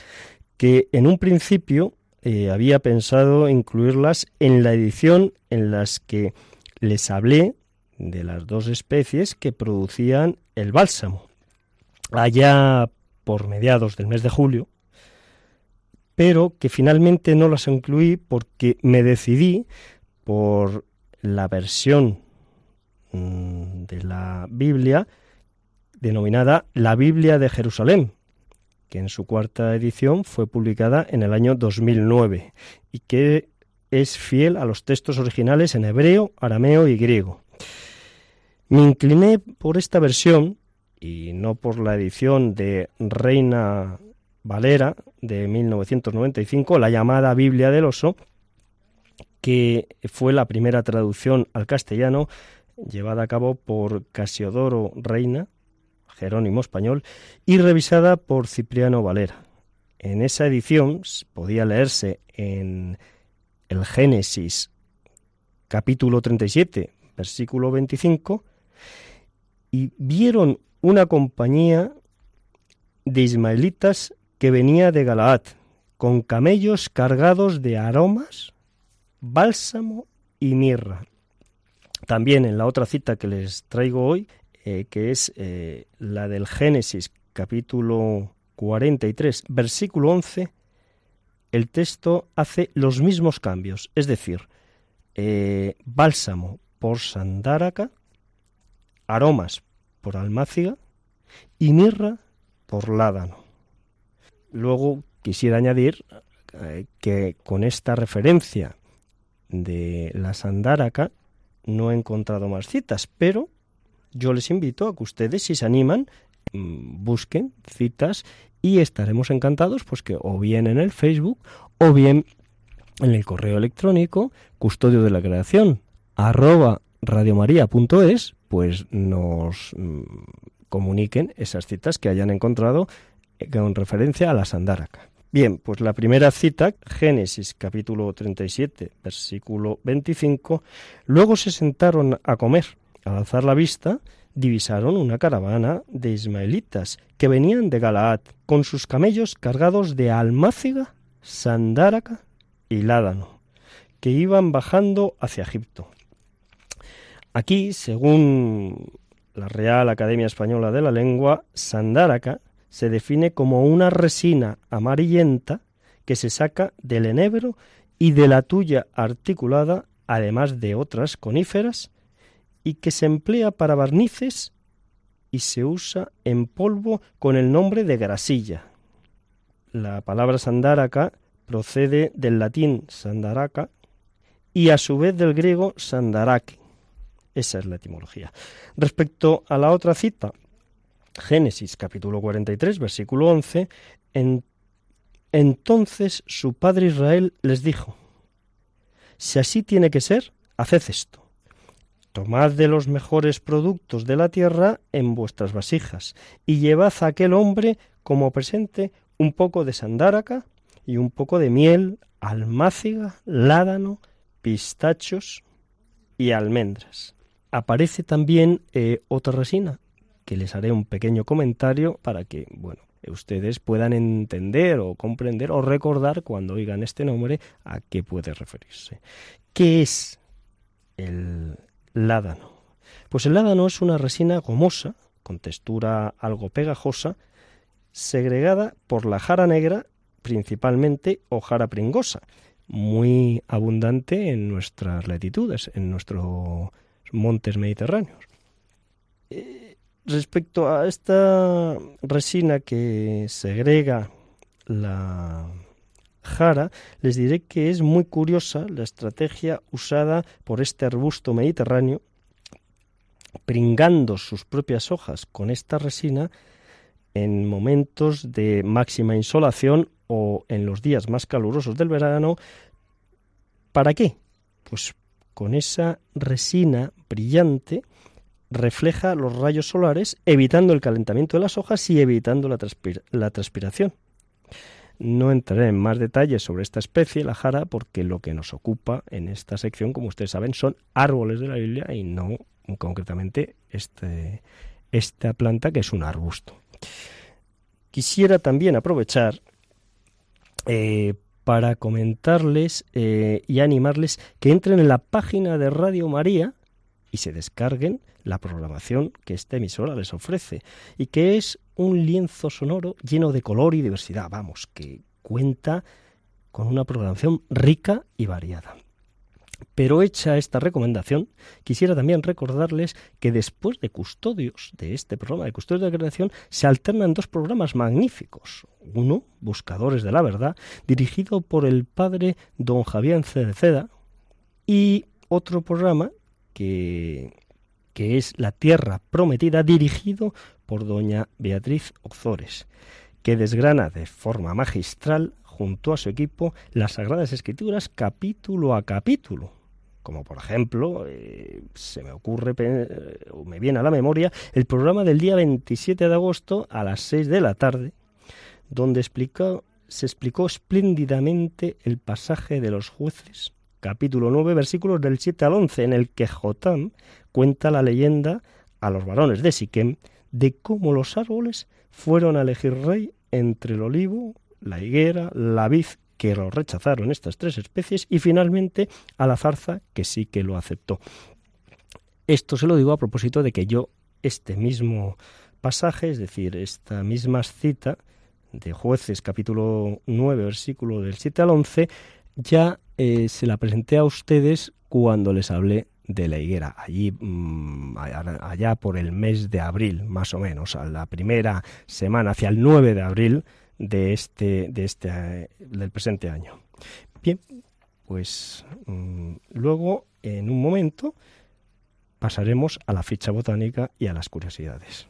que en un principio eh, había pensado incluirlas en la edición en las que les hablé de las dos especies que producían el bálsamo, allá por mediados del mes de julio, pero que finalmente no las incluí porque me decidí por la versión mm, de la Biblia denominada la Biblia de Jerusalén, que en su cuarta edición fue publicada en el año 2009 y que es fiel a los textos originales en hebreo, arameo y griego. Me incliné por esta versión y no por la edición de Reina Valera de 1995, la llamada Biblia del Oso, que fue la primera traducción al castellano llevada a cabo por Casiodoro Reina Jerónimo Español, y revisada por Cipriano Valera. En esa edición podía leerse en el Génesis capítulo 37, versículo 25, y vieron una compañía de ismaelitas que venía de Galaad, con camellos cargados de aromas, bálsamo y mirra. También en la otra cita que les traigo hoy, eh, que es eh, la del Génesis capítulo 43, versículo 11, el texto hace los mismos cambios, es decir, eh, bálsamo por sandáraca, aromas por almáciga y mirra por ládano. Luego quisiera añadir que con esta referencia de la sandáraca no he encontrado más citas, pero yo les invito a que ustedes, si se animan, mm, busquen citas y estaremos encantados, pues que o bien en el Facebook o bien en el correo electrónico custodio de la creación arroba radiomaria.es, pues nos mm, comuniquen esas citas que hayan encontrado eh, con referencia a la sandáraca. Bien, pues la primera cita, Génesis capítulo 37, versículo 25, luego se sentaron a comer al alzar la vista, divisaron una caravana de ismaelitas que venían de Galaad con sus camellos cargados de almáciga, sandáraca y ládano, que iban bajando hacia Egipto. Aquí, según la Real Academia Española de la Lengua, sandáraca se define como una resina amarillenta que se saca del enebro y de la tuya articulada, además de otras coníferas, y que se emplea para barnices y se usa en polvo con el nombre de grasilla. La palabra sandáraca procede del latín sandaraca y a su vez del griego sandarake. Esa es la etimología. Respecto a la otra cita, Génesis capítulo 43, versículo 11, en, entonces su padre Israel les dijo, si así tiene que ser, haced esto Tomad de los mejores productos de la tierra en vuestras vasijas y llevad a aquel hombre como presente un poco de sandáraca y un poco de miel, almáciga, ládano, pistachos y almendras. Aparece también eh, otra resina, que les haré un pequeño comentario para que, bueno, ustedes puedan entender o comprender o recordar cuando oigan este nombre a qué puede referirse. ¿Qué es el ládano? Pues el ládano es una resina gomosa, con textura algo pegajosa, segregada por la jara negra, principalmente o jara pringosa, muy abundante en nuestras latitudes, en nuestros montes mediterráneos. Eh, respecto a esta resina que segrega la jara, les diré que es muy curiosa la estrategia usada por este arbusto mediterráneo, pringando sus propias hojas con esta resina en momentos de máxima insolación o en los días más calurosos del verano. ¿Para qué? Pues con esa resina brillante refleja los rayos solares, evitando el calentamiento de las hojas y evitando la, transpiración. No entraré en más detalles sobre esta especie, la jara, porque lo que nos ocupa en esta sección, como ustedes saben, son árboles de la Biblia y no concretamente este, esta planta que es un arbusto. Quisiera también aprovechar eh, para comentarles eh, y animarles que entren en la página de Radio María y se descarguen la programación que esta emisora les ofrece y que es un lienzo sonoro lleno de color y diversidad, vamos, que cuenta con una programación rica y variada. Pero hecha esta recomendación, quisiera también recordarles que después de Custodios, de este programa de Custodios de la Creación, se alternan dos programas magníficos. Uno, Buscadores de la Verdad, dirigido por el padre don Javier Cedeceda, y otro programa que, que es La Tierra Prometida, dirigido por doña Beatriz Ozores, que desgrana de forma magistral junto a su equipo las Sagradas Escrituras capítulo a capítulo. Como por ejemplo, eh, se me ocurre, o me viene a la memoria, el programa del día 27 de agosto a las 6 de la tarde, donde explicó, se explicó espléndidamente el pasaje de los jueces, capítulo 9, versículos del 7 al 11, en el que Jotam cuenta la leyenda a los varones de Siquem de cómo los árboles fueron a elegir rey entre el olivo, la higuera, la vid, que lo rechazaron estas tres especies, y finalmente a la zarza, que sí que lo aceptó. Esto se lo digo a propósito de que yo este mismo pasaje, es decir, esta misma cita de jueces capítulo 9, versículo del 7 al 11, ya eh, se la presenté a ustedes cuando les hablé de la higuera, allí mm, allá por el mes de abril, más o menos, a la primera semana, hacia el 9 de abril, de este, de este, del presente año. Bien, pues mm, luego, en un momento, pasaremos a la ficha botánica y a las curiosidades.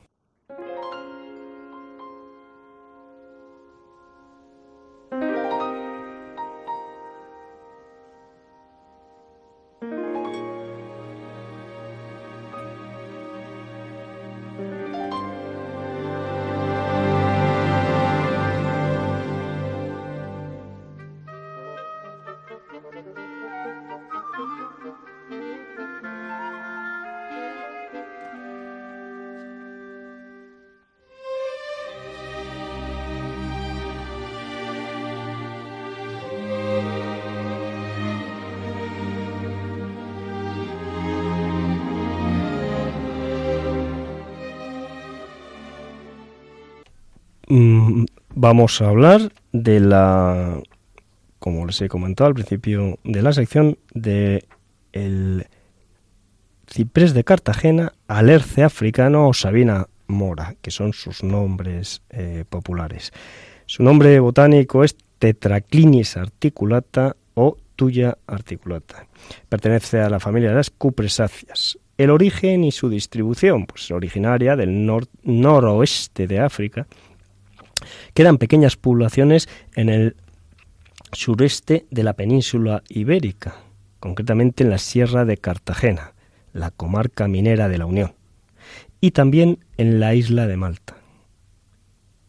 Vamos a hablar de la, como les he comentado al principio de la sección, de el ciprés de Cartagena, alerce africano o sabina mora, que son sus nombres eh, populares. Su nombre botánico es Tetraclinis articulata o Tuya articulata. Pertenece a la familia de las cupresáceas. El origen y su distribución, pues originaria del noroeste de África, Quedan pequeñas poblaciones en el sureste de la península ibérica, concretamente en la Sierra de Cartagena, la comarca minera de la Unión, y también en la isla de Malta.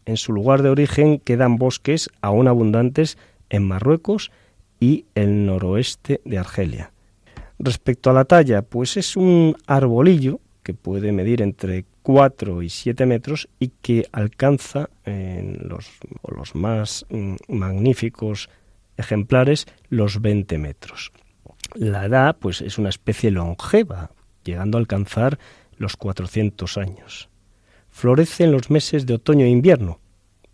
En su lugar de origen quedan bosques aún abundantes en Marruecos y el noroeste de Argelia. Respecto a la talla, pues es un arbolillo que puede medir entre 4 y 7 metros y que alcanza en los, los más mm, magníficos ejemplares los 20 metros. La edad pues es una especie longeva, llegando a alcanzar los 400 años. Florece en los meses de otoño e invierno,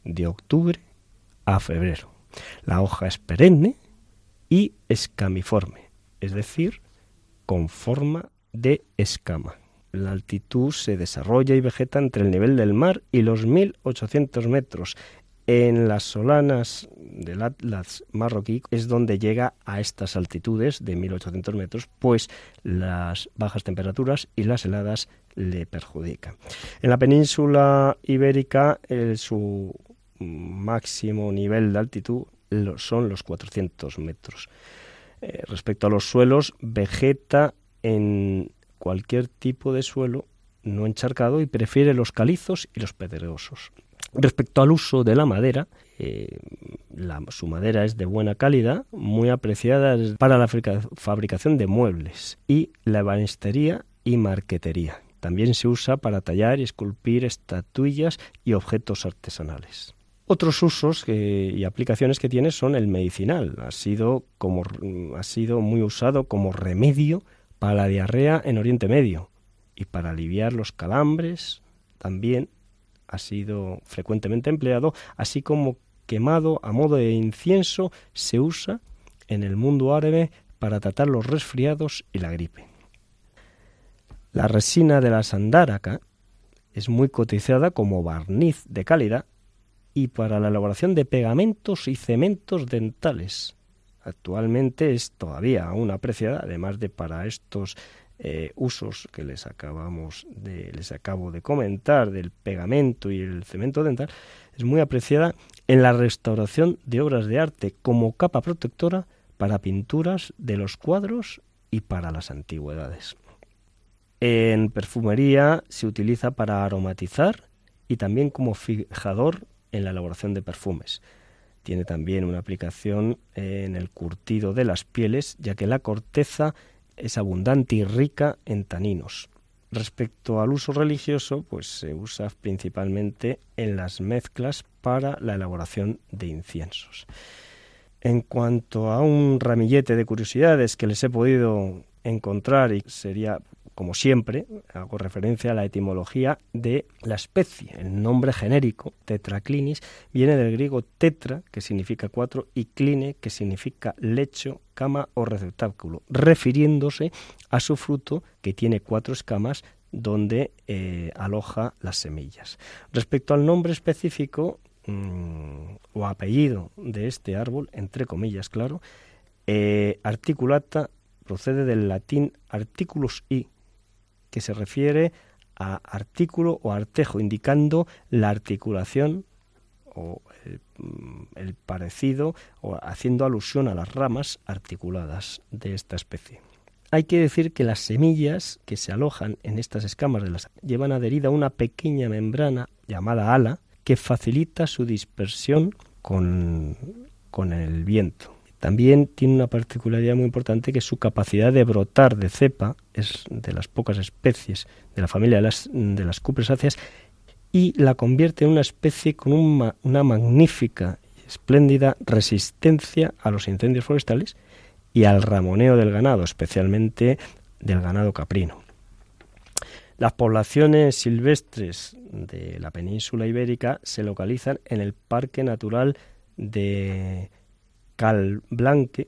de octubre a febrero. La hoja es perenne y escamiforme, es decir, con forma de escama. La altitud se desarrolla y vegeta entre el nivel del mar y los 1800 metros. En las solanas del Atlas marroquí es donde llega a estas altitudes de 1800 metros, pues las bajas temperaturas y las heladas le perjudican. En la península ibérica su máximo nivel de altitud son los 400 metros. Eh, respecto a los suelos, vegeta en cualquier tipo de suelo no encharcado y prefiere los calizos y los pedregosos. Respecto al uso de la madera, eh, su madera es de buena calidad, muy apreciada para la fabricación de muebles y la ebanistería y marquetería. También se usa para tallar y esculpir estatuillas y objetos artesanales. Otros usos y aplicaciones que tiene son el medicinal. Ha sido, como, ha sido muy usado como remedio para la diarrea en Oriente Medio y para aliviar los calambres también ha sido frecuentemente empleado, así como quemado a modo de incienso se usa en el mundo árabe para tratar los resfriados y la gripe. La resina de la sandáraca es muy cotizada como barniz de calidad y para la elaboración de pegamentos y cementos dentales. Actualmente es todavía aún apreciada, además de para estos eh, usos que les acabamos de, les acabo de comentar del pegamento y el cemento dental, es muy apreciada en la restauración de obras de arte como capa protectora para pinturas de los cuadros y para las antigüedades. En perfumería se utiliza para aromatizar y también como fijador en la elaboración de perfumes. Tiene también una aplicación en el curtido de las pieles, ya que la corteza es abundante y rica en taninos. Respecto al uso religioso, pues se usa principalmente en las mezclas para la elaboración de inciensos. En cuanto a un ramillete de curiosidades que les he podido encontrar y sería como siempre, hago referencia a la etimología de la especie. El nombre genérico, tetraclinis, viene del griego tetra, que significa cuatro, y cline, que significa lecho, cama o receptáculo, refiriéndose a su fruto que tiene cuatro escamas donde eh, aloja las semillas. Respecto al nombre específico mm, o apellido de este árbol, entre comillas, claro, eh, articulata procede del latín articulus i, que se refiere a artículo o artejo, indicando la articulación o mm, el, parecido o haciendo alusión a las ramas articuladas de esta especie. Hay que decir que las semillas que se alojan en estas escamas de las llevan adherida una pequeña membrana llamada ala que facilita su dispersión con, con el viento. También tiene una particularidad muy importante que su capacidad de brotar de cepa es de las pocas especies de la familia de las, de las cupresáceas y la convierte en una especie con una magnífica y espléndida resistencia a los incendios forestales y al ramoneo del ganado, especialmente del ganado caprino. Las poblaciones silvestres de la península ibérica se localizan en el Parque Natural de Calblanque,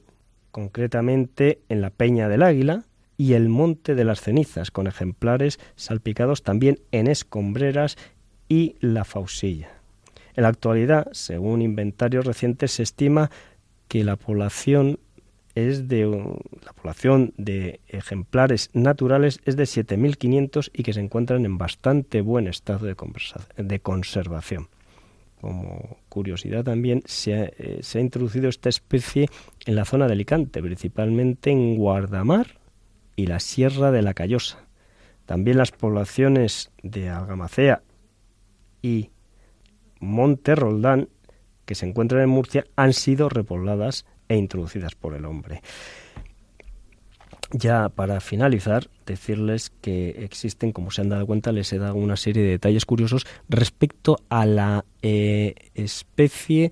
concretamente en la Peña del Águila y el Monte de las Cenizas, con ejemplares salpicados también en escombreras y la Fausilla. En la actualidad, según inventarios recientes, se estima que la población es de la población de ejemplares naturales es de 7.500 y que se encuentran en bastante buen estado de conservación como curiosidad también, eh, se ha, introducido esta especie en la zona de Alicante, principalmente en Guardamar y la Sierra de la Callosa. También las poblaciones de Algamacea y Monte Roldán, que se encuentran en Murcia, han sido repobladas e introducidas por el hombre. Ya para finalizar, decirles que existen, como se han dado cuenta, les he dado una serie de detalles curiosos respecto a la eh, especie,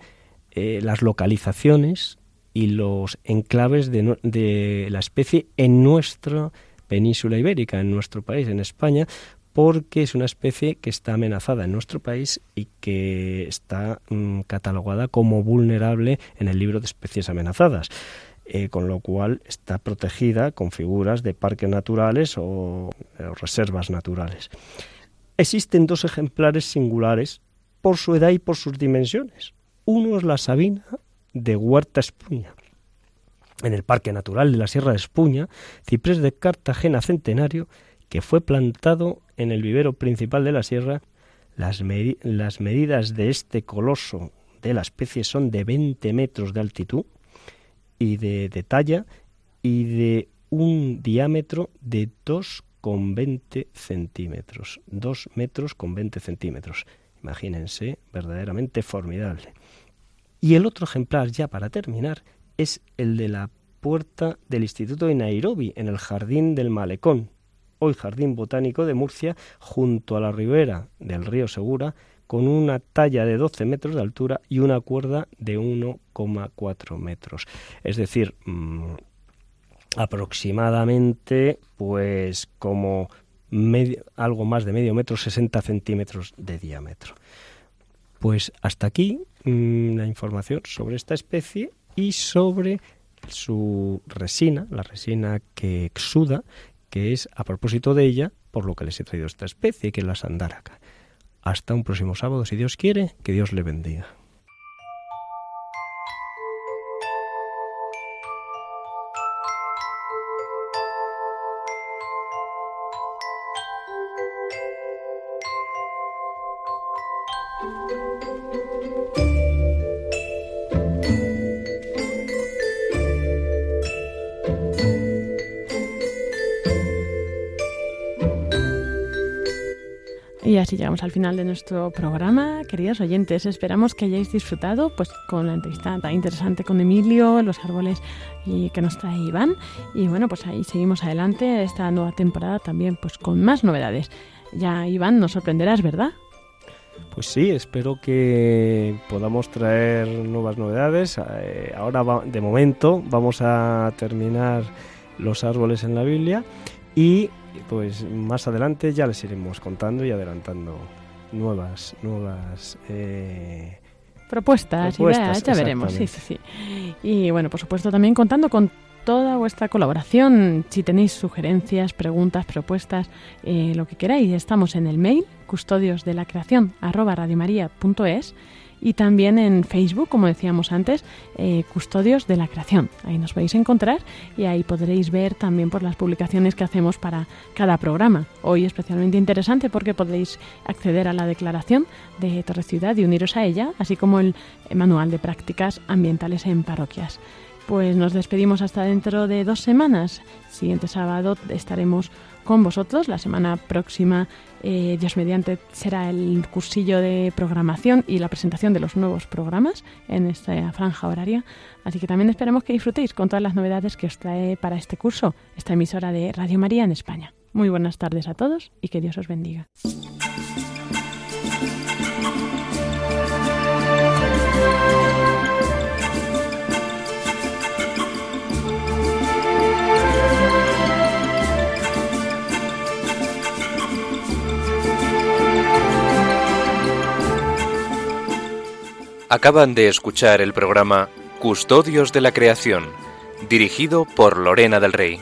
eh, las localizaciones y los enclaves de, la especie en nuestra península ibérica, en nuestro país, en España, porque es una especie que está amenazada en nuestro país y que está mm, catalogada como vulnerable en el libro de especies amenazadas. Eh, con lo cual está protegida con figuras de parques naturales o, reservas naturales. Existen dos ejemplares singulares por su edad y por sus dimensiones. Uno es la sabina de Huerta Espuña. En el Parque Natural de la Sierra de Espuña, ciprés de Cartagena centenario, que fue plantado en el vivero principal de la sierra, las, las medidas de este coloso de la especie son de 20 metros de altitud, y de, talla y de un diámetro de 2,20 centímetros. 2 metros con 20 centímetros. Imagínense, verdaderamente formidable. Y el otro ejemplar, ya para terminar, es el de la puerta del Instituto de Nairobi, en el Jardín del Malecón, hoy Jardín Botánico de Murcia, junto a la ribera del río Segura, con una talla de 12 metros de altura y una cuerda de 1,4 metros. Es decir, mm, aproximadamente pues como algo más de medio metro, 60 centímetros de diámetro. Pues hasta aquí mm, la información sobre esta especie y sobre su resina, la resina que exuda, que es a propósito de ella, por lo que les he traído esta especie, que es la sandaraca. Hasta un próximo sábado, si Dios quiere, que Dios le bendiga. Así llegamos al final de nuestro programa. Queridos oyentes, esperamos que hayáis disfrutado pues, con la entrevista tan interesante con Emilio, los árboles y que nos trae Iván. Y bueno, pues ahí seguimos adelante esta nueva temporada también pues con más novedades. Ya Iván, nos sorprenderás, ¿verdad? Pues sí, espero que podamos traer nuevas novedades. Eh, ahora, de momento, vamos a terminar los árboles en la Biblia y pues más adelante ya les iremos contando y adelantando nuevas, nuevas eh, propuestas, ideas, ya veremos. Sí, sí, sí. Y bueno, por supuesto también contando con toda vuestra colaboración. Si tenéis sugerencias, preguntas, propuestas, eh, lo que queráis, estamos en el mail custodios de la creación y también en Facebook, como decíamos antes, eh, Custodios de la Creación. Ahí nos a encontrar y ahí podréis ver también por las publicaciones que hacemos para cada programa. Hoy especialmente interesante porque podréis acceder a la declaración de Torre Ciudad y uniros a ella, así como el manual de prácticas ambientales en parroquias. Pues nos despedimos hasta dentro de dos semanas. Siguiente sábado estaremos con vosotros. La semana próxima, eh, Dios mediante, será el cursillo de programación y la presentación de los nuevos programas en esta franja horaria. Así que también esperemos que disfrutéis con todas las novedades que os trae para este curso esta emisora de Radio María en España. Muy buenas tardes a todos y que Dios os bendiga. Acaban de escuchar el programa Custodios de la Creación, dirigido por Lorena del Rey.